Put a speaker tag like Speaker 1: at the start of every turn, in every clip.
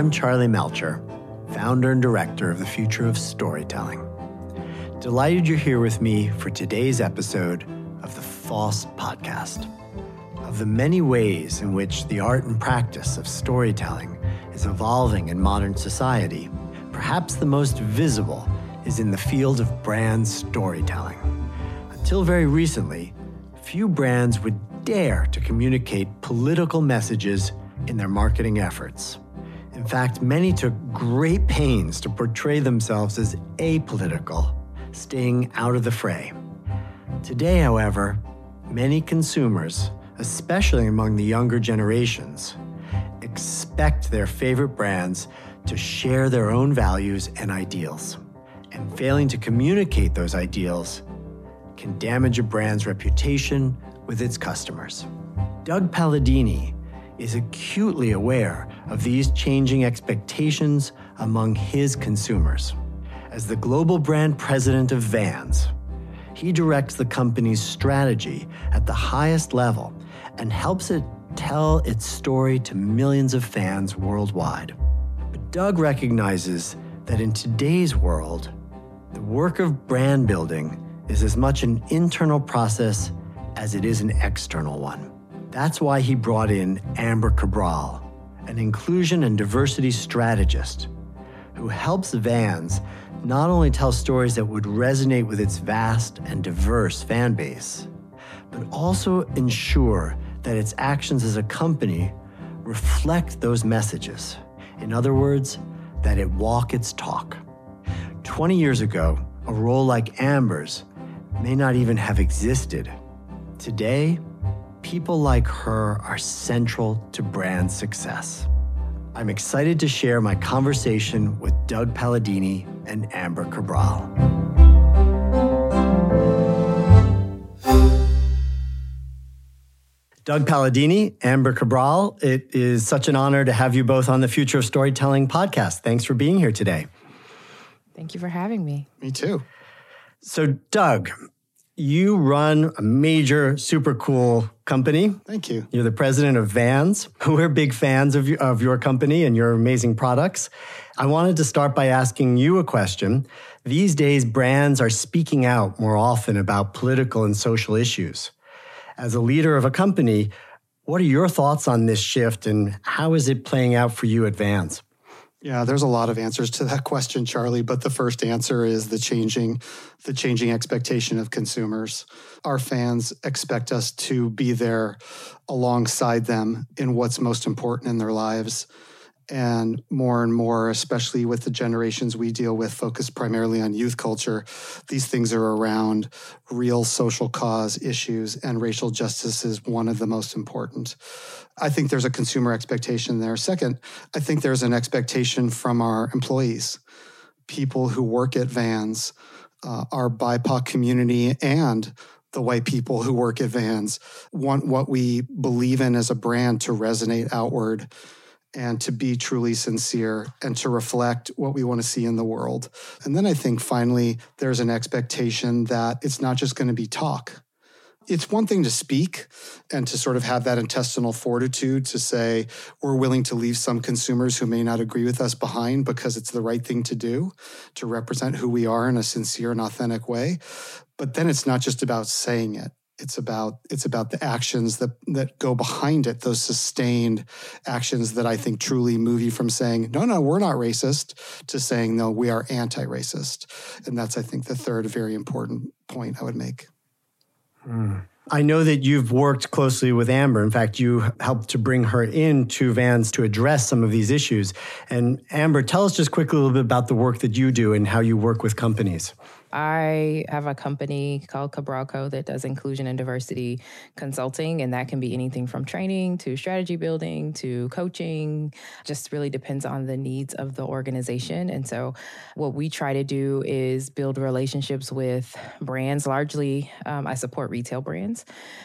Speaker 1: I'm Charlie Melcher, founder and director of the Future of Storytelling. Delighted you're here with me for today's episode of the FoST podcast. Of the many ways in which the art and practice of storytelling is evolving in modern society, perhaps the most visible is in the field of brand storytelling. Until very recently, few brands would dare to communicate political messages in their marketing efforts. In fact, many took great pains to portray themselves as apolitical, staying out of the fray. Today, however, many consumers, especially among the younger generations, expect their favorite brands to share their own values and ideals. And failing to communicate those ideals can damage a brand's reputation with its customers. Doug Palladini is acutely aware of these changing expectations among his consumers. As the global brand president of Vans, he directs the company's strategy at the highest level and helps it tell its story to millions of fans worldwide. But Doug recognizes that in today's world, the work of brand building is as much an internal process as it is an external one. That's why he brought in Amber Cabral, an inclusion and diversity strategist who helps Vans not only tell stories that would resonate with its vast and diverse fan base, but also ensure that its actions as a company reflect those messages. In other words, that it walk its talk. 20 years ago, a role like Amber's may not even have existed. Today, people like her are central to brand success. I'm excited to share my conversation with Doug Palladini and Amber Cabral. Doug Palladini, Amber Cabral, it is such an honor to have you both on the Future of Storytelling podcast. Thanks for being here today.
Speaker 2: Thank you for having me.
Speaker 3: Me too.
Speaker 1: So, Doug, you run a major, super cool company.
Speaker 3: Thank you.
Speaker 1: You're the president of Vans. We're big fans of, of your company and your amazing products. I wanted to start by asking you a question. These days, brands are speaking out more often about political and social issues. As a leader of a company, what are your thoughts on this shift and how is it playing out for you at Vans?
Speaker 3: Yeah, there's a lot of answers to that question, Charlie, but the first answer is the changing the changing expectation of consumers. Our fans expect us to be there alongside them in what's most important in their lives. And more and more, especially with the generations we deal with, focused primarily on youth culture, these things are around real social cause issues, and racial justice is one of the most important. I think there's a consumer expectation there. Second, I think there's an expectation from our employees, people who work at Vans, uh, our BIPOC community, and the white people who work at Vans want what we believe in as a brand to resonate outward and to be truly sincere and to reflect what we want to see in the world. And then I think finally, there's an expectation that it's not just going to be talk. It's one thing to speak and to sort of have that intestinal fortitude to say, we're willing to leave some consumers who may not agree with us behind because it's the right thing to do to represent who we are in a sincere and authentic way. But then it's not just about saying it it's about it's about the actions that that go behind it those sustained actions that i think truly move you from saying no no we're not racist to saying no we are anti-racist and that's i think the third very important point i would make
Speaker 1: mm. I know that you've worked closely with Amber. In fact, you helped to bring her in to Vans to address some of these issues. And Amber, tell us just quickly a little bit about the work that you do and how you work with companies.
Speaker 2: I have a company called Cabralco that does inclusion and diversity consulting, and that can be anything from training to strategy building to coaching. Just really depends on the needs of the organization. And so, what we try to do is build relationships with brands. Largely, um, I support retail brands,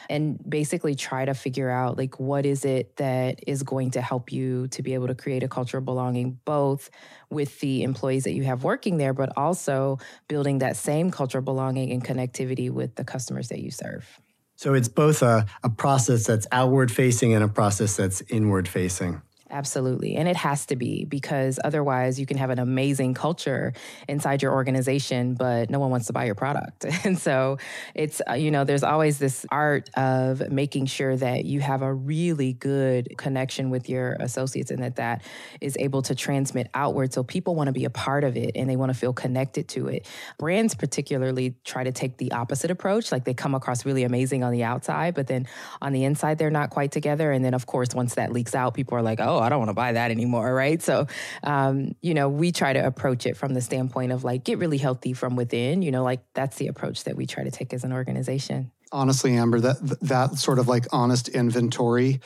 Speaker 2: and basically try to figure out like what is it that is going to help you to be able to create a culture of belonging, both with the employees that you have working there, but also building that same culture of belonging and connectivity with the customers that you serve.
Speaker 1: So it's both a, a process that's outward facing and a process that's inward facing.
Speaker 2: Absolutely. And it has to be because otherwise you can have an amazing culture inside your organization, but no one wants to buy your product. And so it's, uh, you know, there's always this art of making sure that you have a really good connection with your associates and that that is able to transmit outward. So people want to be a part of it and they want to feel connected to it. Brands particularly try to take the opposite approach. Like they come across really amazing on the outside, but then on the inside, they're not quite together. And then, of course, once that leaks out, people are like, oh, I don't want to buy that anymore, right? So, um, you know, we try to approach it from the standpoint of like, get really healthy from within, you know, like that's the approach that we try to take as an organization
Speaker 3: honestly amber that that sort of like honest inventory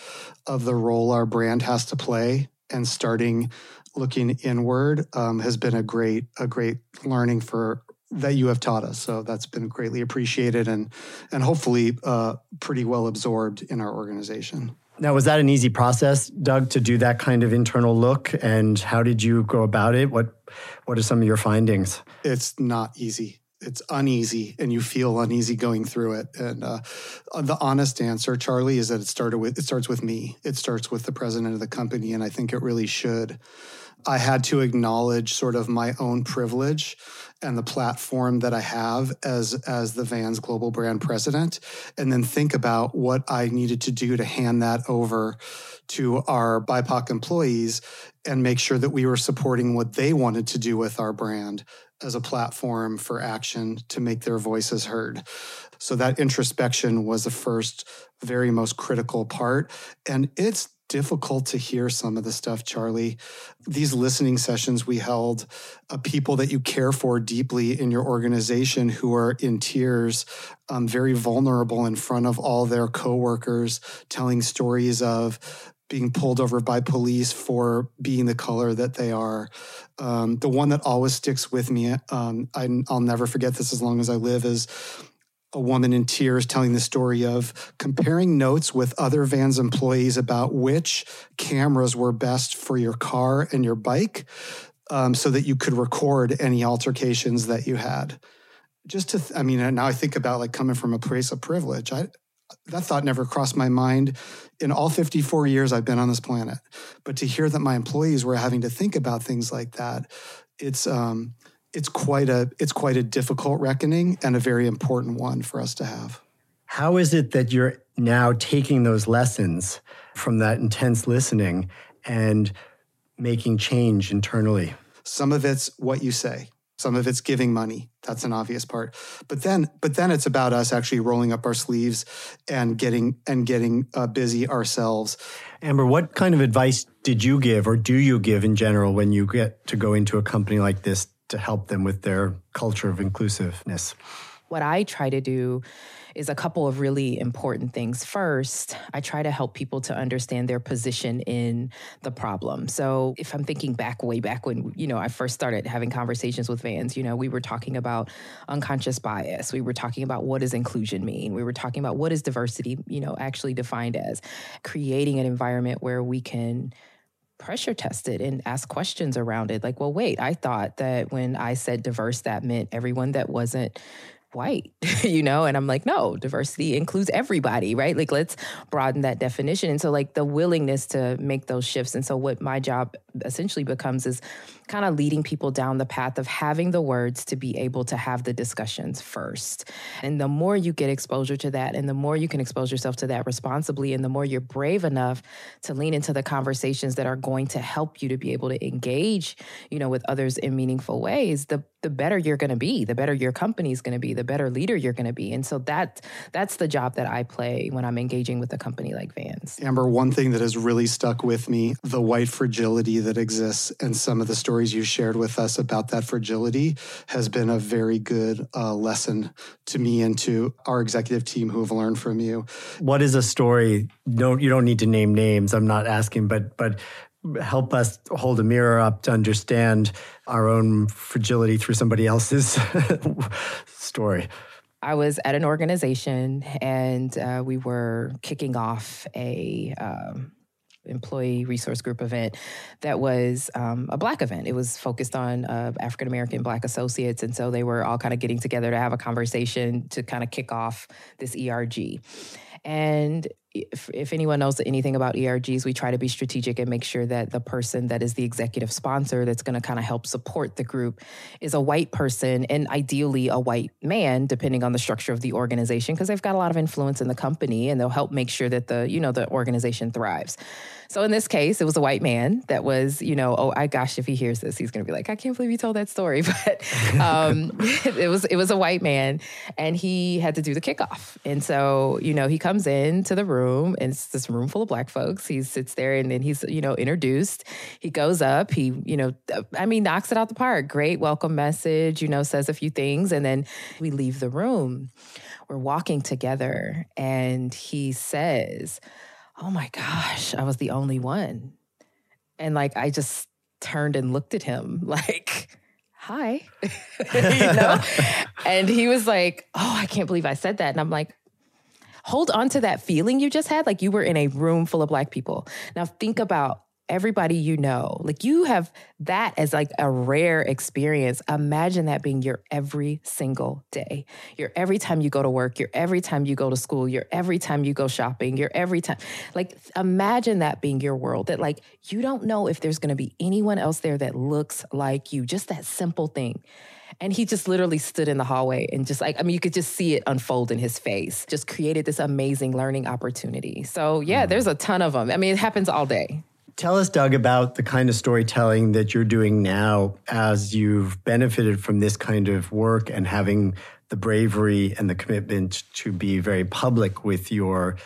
Speaker 3: of the role our brand has to play and starting looking inward um, has been a great a great learning for that you have taught us. So that's been greatly appreciated and and hopefully uh, pretty well absorbed in our organization.
Speaker 1: Now, was that an easy process, Doug, to do that kind of internal look? And how did you go about it? What What are some of your findings?
Speaker 3: It's not easy. It's uneasy, and you feel uneasy going through it. And uh, the honest answer, Charlie, is that it started with it starts with me. It starts with the president of the company, and I think it really should. I had to acknowledge sort of my own privilege and the platform that I have as as the Vans global brand president and then think about what I needed to do to hand that over to our BIPOC employees and make sure that we were supporting what they wanted to do with our brand as a platform for action to make their voices heard. So that introspection was the first very most critical part and it's difficult to hear some of the stuff, Charlie. These listening sessions we held, uh, people that you care for deeply in your organization who are in tears, um, very vulnerable in front of all their coworkers, telling stories of being pulled over by police for being the color that they are. Um, the one that always sticks with me, um, I, I'll never forget this as long as I live, is a woman in tears telling the story of comparing notes with other Vans employees about which cameras were best for your car and your bike um, so that you could record any altercations that you had. Just to, th- I mean, now I think about like coming from a place of privilege. I, that thought never crossed my mind in all 54 years I've been on this planet. But to hear that my employees were having to think about things like that, it's, um, it's quite a it's quite a difficult reckoning and a very important one for us to have.
Speaker 1: How is it that you're now taking those lessons from that intense listening and making change internally?
Speaker 3: Some of it's what you say. Some of it's giving money. That's an obvious part. But then, but then it's about us actually rolling up our sleeves and getting and getting uh, busy ourselves.
Speaker 1: Amber, what kind of advice did you give, or do you give in general, when you get to go into a company like this to help them with their culture of inclusiveness?
Speaker 2: What I try to do is a couple of really important things. First, I try to help people to understand their position in the problem. So, if I'm thinking back way back when, you know, I first started having conversations with Vans, you know, we were talking about unconscious bias. We were talking about what does inclusion mean? We were talking about what is diversity, you know, actually defined as creating an environment where we can pressure tested and ask questions around it. Like, well, wait, I thought that when I said diverse, that meant everyone that wasn't white, you know? And I'm like, no, diversity includes everybody, right? Like, let's broaden that definition. And so, like, the willingness to make those shifts. And so, what my job essentially becomes is kind of leading people down the path of having the words to be able to have the discussions first. And the more you get exposure to that, and the more you can expose yourself to that responsibly, and the more you're brave enough to lean into the conversations that are going to help you to be able to engage, you know, with others in meaningful ways, the the better you're going to be, the better your company is going to be, the better leader you're going to be. And so that that's the job that I play when I'm engaging with a company like Vans.
Speaker 3: Amber, one thing that has really stuck with me, the white fragility that exists and some of the stories you shared with us about that fragility has been a very good uh, lesson to me and to our executive team who have learned from you.
Speaker 1: What is a story? Don't you don't need to name names. I'm not asking, but but help us hold a mirror up to understand our own fragility through somebody else's story.
Speaker 2: I was at an organization and uh, we were kicking off a um, employee resource group event that was um, a black event. It was focused on uh, African American black associates, and so they were all kind of getting together to have a conversation to kind of kick off this ERG. And if, if anyone knows anything about ERGs, we try to be strategic and make sure that the person that is the executive sponsor that's going to kind of help support the group is a white person and ideally a white man, depending on the structure of the organization, because they've got a lot of influence in the company and they'll help make sure that the you know the organization thrives. So in this case, it was a white man that was, you know, oh, I gosh, if he hears this, he's going to be like, I can't believe you told that story. But um, it was it was a white man, and he had to do the kickoff. And so, you know, he comes into the room, and it's this room full of black folks. He sits there, and then he's, you know, introduced. He goes up. He, you know, I mean, knocks it out the park. Great welcome message. You know, says a few things, and then we leave the room. We're walking together, and he says oh my gosh, I was the only one. And like, I just turned and looked at him like, hi, you know? and he was like, oh, I can't believe I said that. And I'm like, hold on to that feeling you just had. Like you were in a room full of Black people. Now think about everybody you know. Like you have that as like a rare experience. Imagine that being your every single day. Your every time you go to work, your every time you go to school, your every time you go shopping, your every time. Like imagine that being your world that like you don't know if there's going to be anyone else there that looks like you. Just that simple thing. And he just literally stood in the hallway and just like, I mean, you could just see it unfold in his face, just created this amazing learning opportunity. So, yeah, mm. there's a ton of them. I mean, it happens all day.
Speaker 1: Tell us, Doug, about the kind of storytelling that you're doing now as you've benefited from this kind of work and having the bravery and the commitment to be very public with your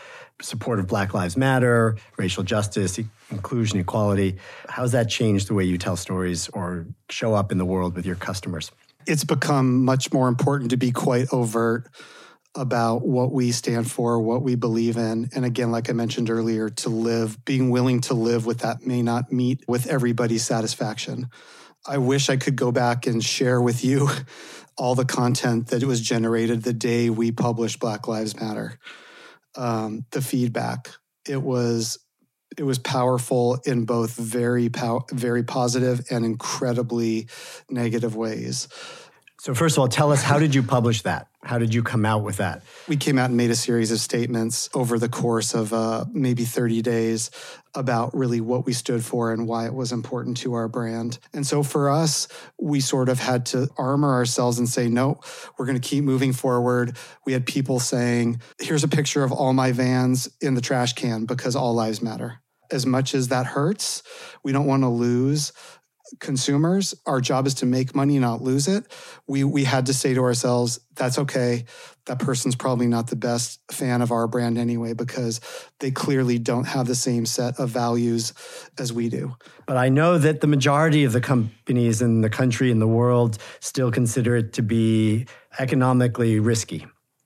Speaker 1: support of Black Lives Matter, racial justice, inclusion, equality. How's that changed the way you tell stories or show up in the world with your customers?
Speaker 3: It's become much more important to be quite overt about what we stand for, what we believe in. And again, like I mentioned earlier, to live, being willing to live with that may not meet with everybody's satisfaction. I wish I could go back and share with you all the content that was generated the day we published Black Lives Matter. Um, the feedback, it was it was powerful in both very pow- very positive and incredibly negative ways.
Speaker 1: So first of all, tell us how did you publish that? How did you come out with that?
Speaker 3: We came out and made a series of statements over the course of uh, maybe 30 days about really what we stood for and why it was important to our brand. And so for us, we sort of had to armor ourselves and say, no, we're going to keep moving forward. We had people saying, here's a picture of all my vans in the trash can because all lives matter. As much as that hurts, we don't want to lose consumers. Our job is to make money, not lose it. We we had to say to ourselves, that's okay. That person's probably not the best fan of our brand anyway because they clearly don't have the same set of values as we do.
Speaker 1: But I know that the majority of the companies in the country and the world still consider it to be economically risky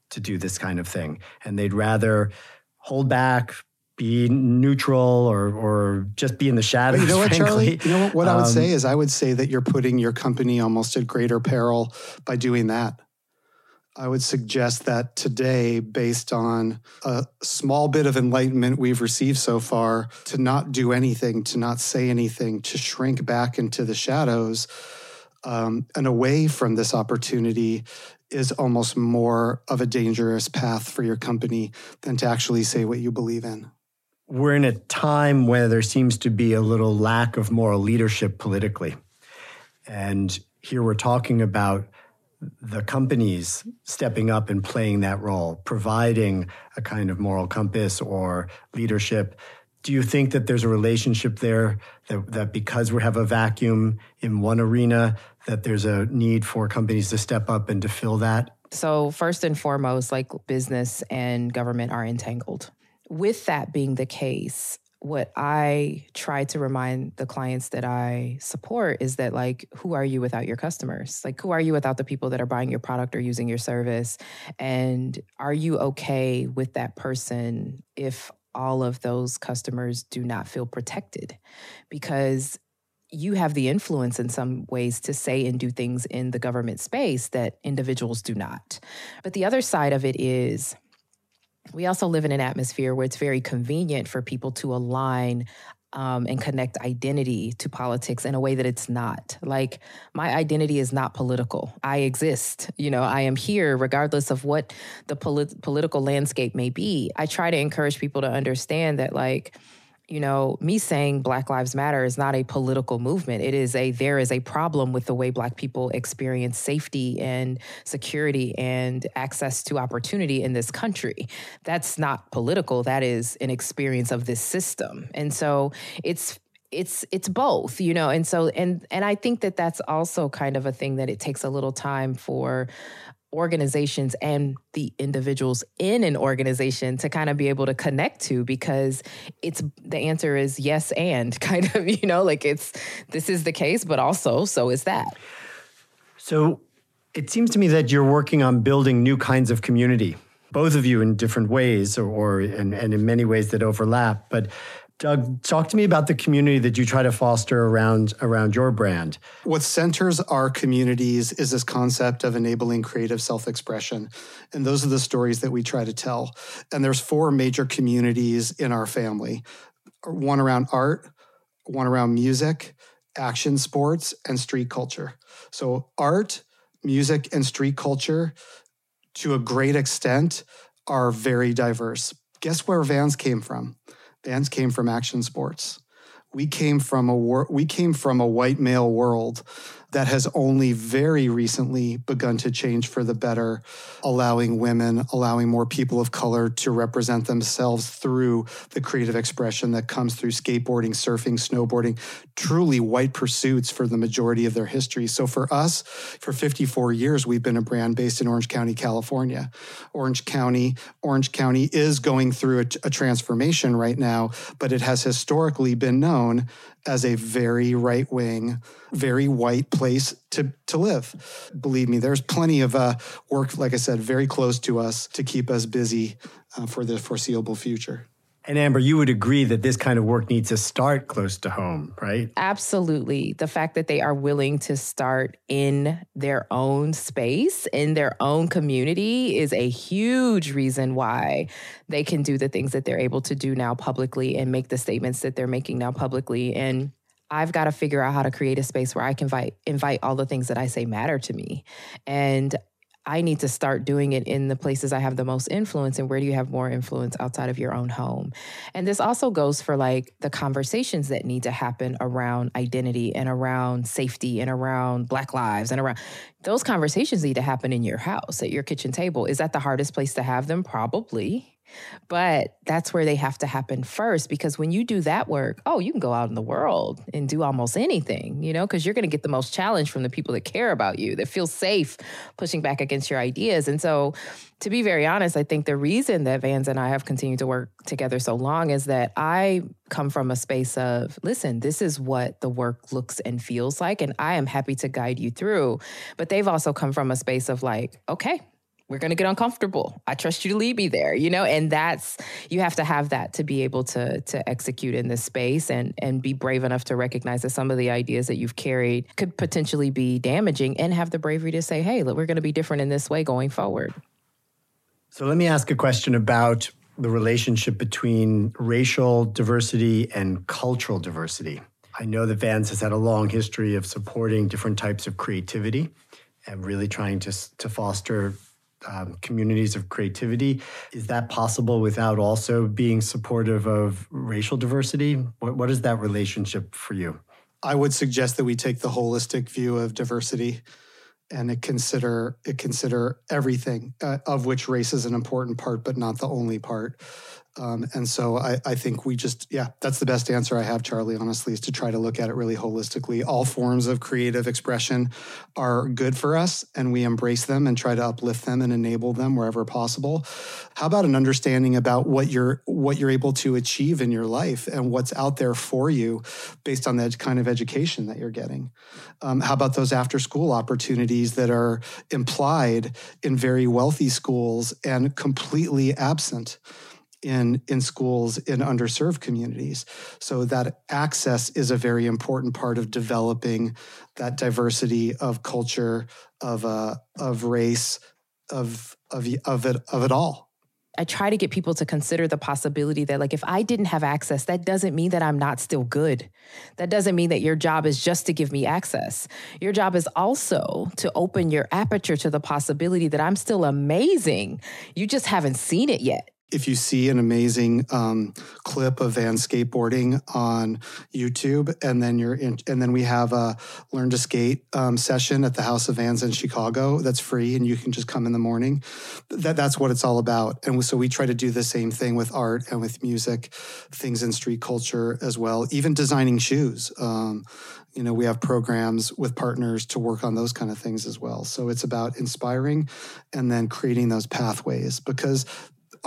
Speaker 1: to do this kind of thing and they'd rather hold back be neutral or or just be in the shadows.
Speaker 3: But you know
Speaker 1: what,
Speaker 3: frankly. Charlie? You know what? What um, I would um, say is, I would say that you're putting your company almost at greater peril by doing that. I would suggest that today, based on a small bit of enlightenment we've received so far, to not do anything, to not say anything, to shrink back into the shadows um, and away from this opportunity is almost more of a dangerous path for your company than to actually say what you believe in
Speaker 1: we're in a time where there seems to be a little lack of moral leadership politically. And here we're talking about the companies stepping up and playing that role, providing a kind of moral compass or leadership. Do you think that there's a relationship there that, that because we have a vacuum in one arena, that there's a need for companies to step up and to fill that?
Speaker 2: So, first and foremost, like business and government are entangled with that being the case, what I try to remind the clients that I support is that, like, who are you without your customers? Like, who are you without the people that are buying your product or using your service? And are you okay with that person if all of those customers do not feel protected? Because you have the influence in some ways to say and do things in the government space that individuals do not. But the other side of it is, we also live in an atmosphere where it's very convenient for people to align um, and connect identity to politics in a way that it's not. Like, my identity is not political. I exist. You know, I am here regardless of what the polit- political landscape may be. I try to encourage people to understand that, like, you know, me saying Black Lives Matter is not a political movement. It is a, there is a problem with the way Black people experience safety and security and access to opportunity in this country. That's not political. That is an experience of this system. And so it's, it's it's both you know and so and and i think that that's also kind of a thing that it takes a little time for organizations and the individuals in an organization to kind of be able to connect to because it's the answer is yes and kind of you know like it's this is the case but also so is that.
Speaker 1: So it seems to me that you're working on building new kinds of community both of you in different ways or, or and, and in many ways that overlap but Doug, talk to me about the community that you try to foster around around your brand.
Speaker 3: What centers our communities is this concept of enabling creative self-expression. And those are the stories that we try to tell. And there's four major communities in our family. One around art, one around music, action sports, and street culture. So art, music, and street culture to a great extent are very diverse. Guess where Vans came from? Vans came from action sports. We came from a wor- we came from a white male world that has only very recently begun to change for the better, allowing women, allowing more people of color to represent themselves through the creative expression that comes through skateboarding, surfing, snowboarding, truly white pursuits for the majority of their history. So for us, for 54 years, we've been a brand based in Orange County, California. Orange County, Orange County is going through a, a transformation right now, but it has historically been known as a very right wing, very white place to, to live. Believe me, there's plenty of uh, work, like I said, very close to us to keep us busy uh, for the foreseeable future.
Speaker 1: And Amber, you would agree that this kind of work needs to start close to home, right?
Speaker 2: Absolutely. The fact that they are willing to start in their own space, in their own community, is a huge reason why they can do the things that they're able to do now publicly and make the statements that they're making now publicly. And I've got to figure out how to create a space where I can invite invite all the things that I say matter to me. And I need to start doing it in the places I have the most influence. And where do you have more influence outside of your own home? And this also goes for like the conversations that need to happen around identity and around safety and around Black lives and around those conversations need to happen in your house at your kitchen table. Is that the hardest place to have them? Probably. But that's where they have to happen first because when you do that work, oh, you can go out in the world and do almost anything, you know, because you're going to get the most challenge from the people that care about you, that feel safe pushing back against your ideas. And so, to be very honest, I think the reason that Vans and I have continued to work together so long is that I come from a space of, listen, this is what the work looks and feels like, and I am happy to guide you through. But they've also come from a space of like, okay, we're going to get uncomfortable. I trust you to lead me there, you know? And that's you have to have that to be able to to execute in this space and and be brave enough to recognize that some of the ideas that you've carried could potentially be damaging and have the bravery to say, "Hey, look, we're going to be different in this way going forward."
Speaker 1: So let me ask a question about the relationship between racial diversity and cultural diversity. I know that Vans has had a long history of supporting different types of creativity and really trying to, to foster um, communities of creativity. Is that possible without also being supportive of racial diversity? What, what is that relationship for you?
Speaker 3: I would suggest that we take the holistic view of diversity and it consider it consider everything uh, of which race is an important part but not the only part um, and so I, I, think we just, yeah, that's the best answer I have, Charlie, honestly, is to try to look at it really holistically. All forms of creative expression are good for us, and we embrace them and try to uplift them and enable them wherever possible. How about an understanding about what you're what you're able to achieve in your life and what's out there for you based on that kind of education that you're getting? Um, how about those after school opportunities that are implied in very wealthy schools and completely absent? In in schools in underserved communities so that access is a very important part of developing that diversity of culture of uh, of race of of of it of it all
Speaker 2: I try to get people to consider the possibility that, like, if I didn't have access, that doesn't mean that I'm not still good. That doesn't mean that your job is just to give me access. Your job is also to open your aperture to the possibility that I'm still amazing. You just haven't seen it yet
Speaker 3: if you see an amazing um, clip of Van skateboarding on YouTube, and then you're in, and then we have a learn to skate um, session at the House of Vans in Chicago that's free, and you can just come in the morning. That that's what it's all about. And so we try to do the same thing with art and with music, things in street culture as well, even designing shoes. Um, you know, we have programs with partners to work on those kind of things as well. So it's about inspiring and then creating those pathways because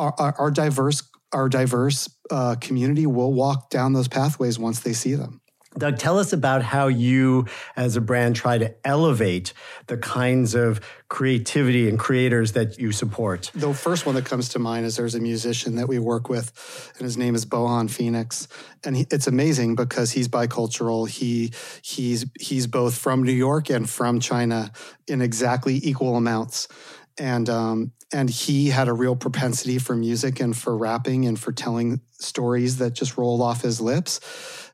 Speaker 3: our, our, diverse our diverse uh, community will walk down those pathways once they see them.
Speaker 1: Doug, tell us about how you, as a brand, try to elevate the kinds of creativity and creators that you support.
Speaker 3: The first one that comes to mind is there's a musician that we work with, and his name is Bohan Phoenix, and he, it's amazing because he's bicultural. He he's he's both from New York and from China in exactly equal amounts, and um, and he had a real propensity for music and for rapping and for telling stories that just rolled off his lips.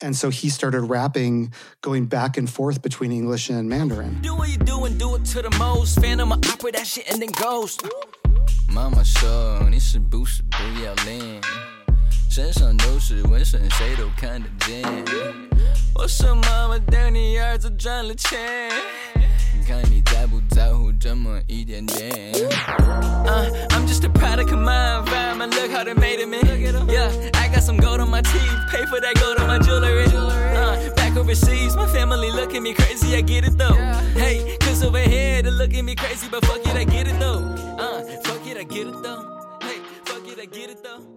Speaker 3: And so he started rapping, going back and forth between English and Mandarin. Do what you do and do it to the most. Phantom opera that shit and then ghost. 妈妈说你是不是不要脸？身上都是纹身，谁都看得见。我说妈妈，等你儿子赚了钱。 看你在不在乎这么一点点。Uh, I'm just a product of my environment. Look how they made it, man. Yeah, I got some gold on my teeth. Pay for that gold on my jewelry. Uh, back overseas, my family look at me crazy. I get it though. Hey, cause over here they look at me crazy, but fuck it, I get it though. Uh, fuck it, I get it though.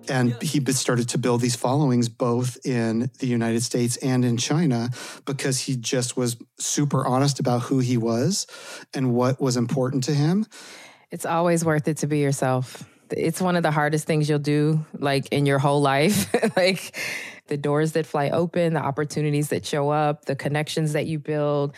Speaker 3: And he started to build these followings both in the United States and in China because he just was super honest about who he was and what was important to him.
Speaker 2: It's always worth it to be yourself. It's one of the hardest things you'll do, like in your whole life. like the doors that fly open, the opportunities that show up, the connections that you build.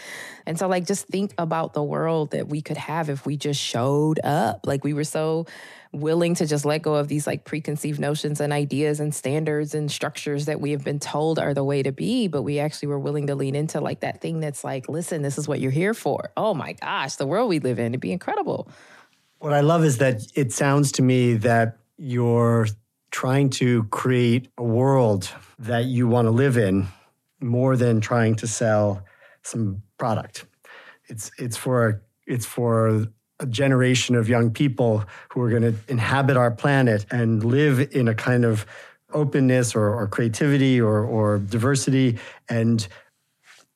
Speaker 2: And so, like, just think about the world that we could have if we just showed up. Like, we were so willing to just let go of these like preconceived notions and ideas and standards and structures that we have been told are the way to be, but we actually were willing to lean into like that thing that's like, listen, this is what you're here for. Oh my gosh, the world we live in, it'd be incredible.
Speaker 1: What I love is that it sounds to me that you're trying to create a world that you want to live in more than trying to sell some product. It's it's for it's for a generation of young people who are going to inhabit our planet and live in a kind of openness or, or creativity or, or diversity. And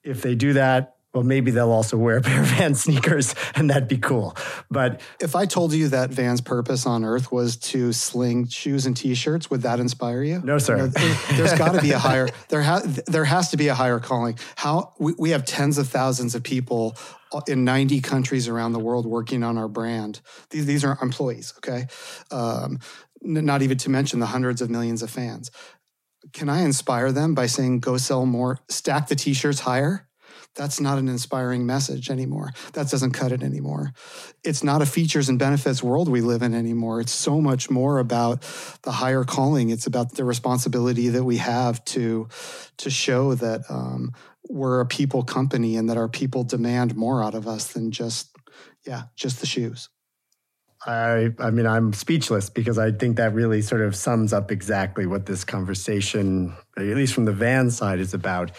Speaker 1: if they do that, well, maybe they'll also wear a pair of Vans sneakers and that'd be cool. But
Speaker 3: if I told you that Vans' purpose on earth was to sling shoes and t-shirts, would that inspire you?
Speaker 1: No, sir. You know,
Speaker 3: there, has got to be a higher, there, ha- there has to be a higher calling. How we, we have tens of thousands of people in 90 countries around the world working on our brand. These, these are employees, okay? Um, not even to mention the hundreds of millions of fans. Can I inspire them by saying, go sell more, stack the t-shirts higher? That's not an inspiring message anymore. That doesn't cut it anymore. It's not a features and benefits world we live in anymore. It's so much more about the higher calling. It's about the responsibility that we have to to show that um, we're a people company and that our people demand more out of us than just yeah just the shoes.
Speaker 1: I, I mean, I'm speechless because I think that really sort of sums up exactly what this conversation, at least from the van side, is about.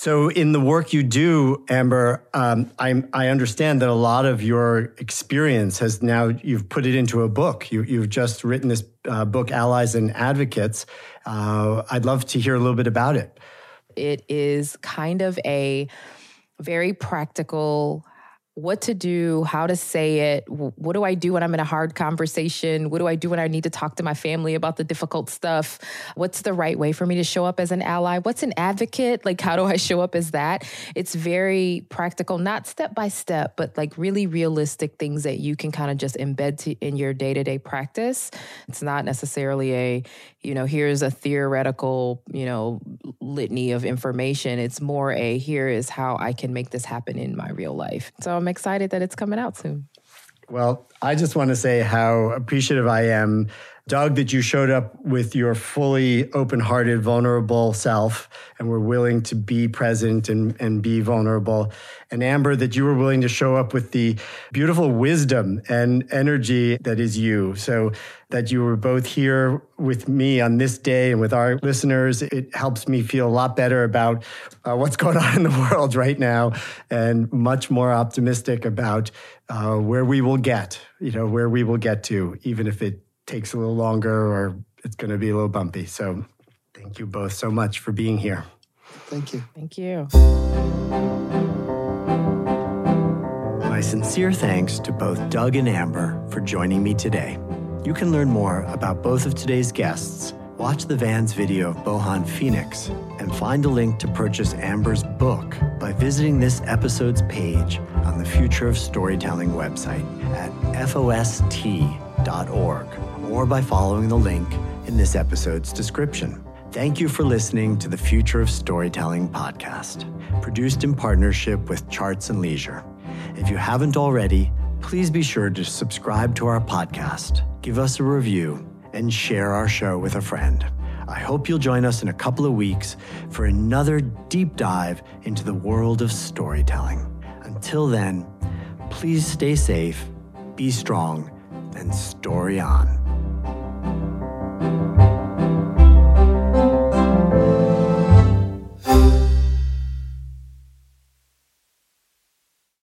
Speaker 1: So, in the work you do, Amber, um, I, I understand that a lot of your experience has now you've put it into a book. You, have just written this uh, book, Allies and Advocates. Uh, I'd love to hear a little bit about it.
Speaker 2: It is kind of a very practical what to do, how to say it. What do I do when I'm in a hard conversation? What do I do when I need to talk to my family about the difficult stuff? What's the right way for me to show up as an ally? What's an advocate? Like, how do I show up as that? It's very practical, not step by step, but like really realistic things that you can kind of just embed to, in your day to day practice. It's not necessarily a, you know, here's a theoretical, you know, litany of information. It's more a here is how I can make this happen in my real life. So I'm excited that it's coming out soon.
Speaker 1: Well, I just want to say how appreciative I am Doug, that you showed up with your fully open hearted, vulnerable self and were willing to be present and, and be vulnerable. And Amber, that you were willing to show up with the beautiful wisdom and energy that is you. So that you were both here with me on this day and with our listeners, it helps me feel a lot better about uh, what's going on in the world right now and much more optimistic about uh, where we will get, you know, where we will get to, even if it takes a little longer or it's going to be a little bumpy. So thank you both so much for being here.
Speaker 3: Thank you.
Speaker 2: Thank you.
Speaker 1: My sincere thanks to both Doug and Amber for joining me today. You can learn more about both of today's guests, watch the Vans video of Bohan Phoenix, and find a link to purchase Amber's book by visiting this episode's page on the Future of Storytelling website at fost.org or by following the link in this episode's description. Thank you for listening to the Future of Storytelling podcast, produced in partnership with Charts and Leisure. If you haven't already, please be sure to subscribe to our podcast, give us a review, and share our show with a friend. I hope you'll join us in a couple of weeks for another deep dive into the world of storytelling. Until then, please stay safe, be strong, and story on.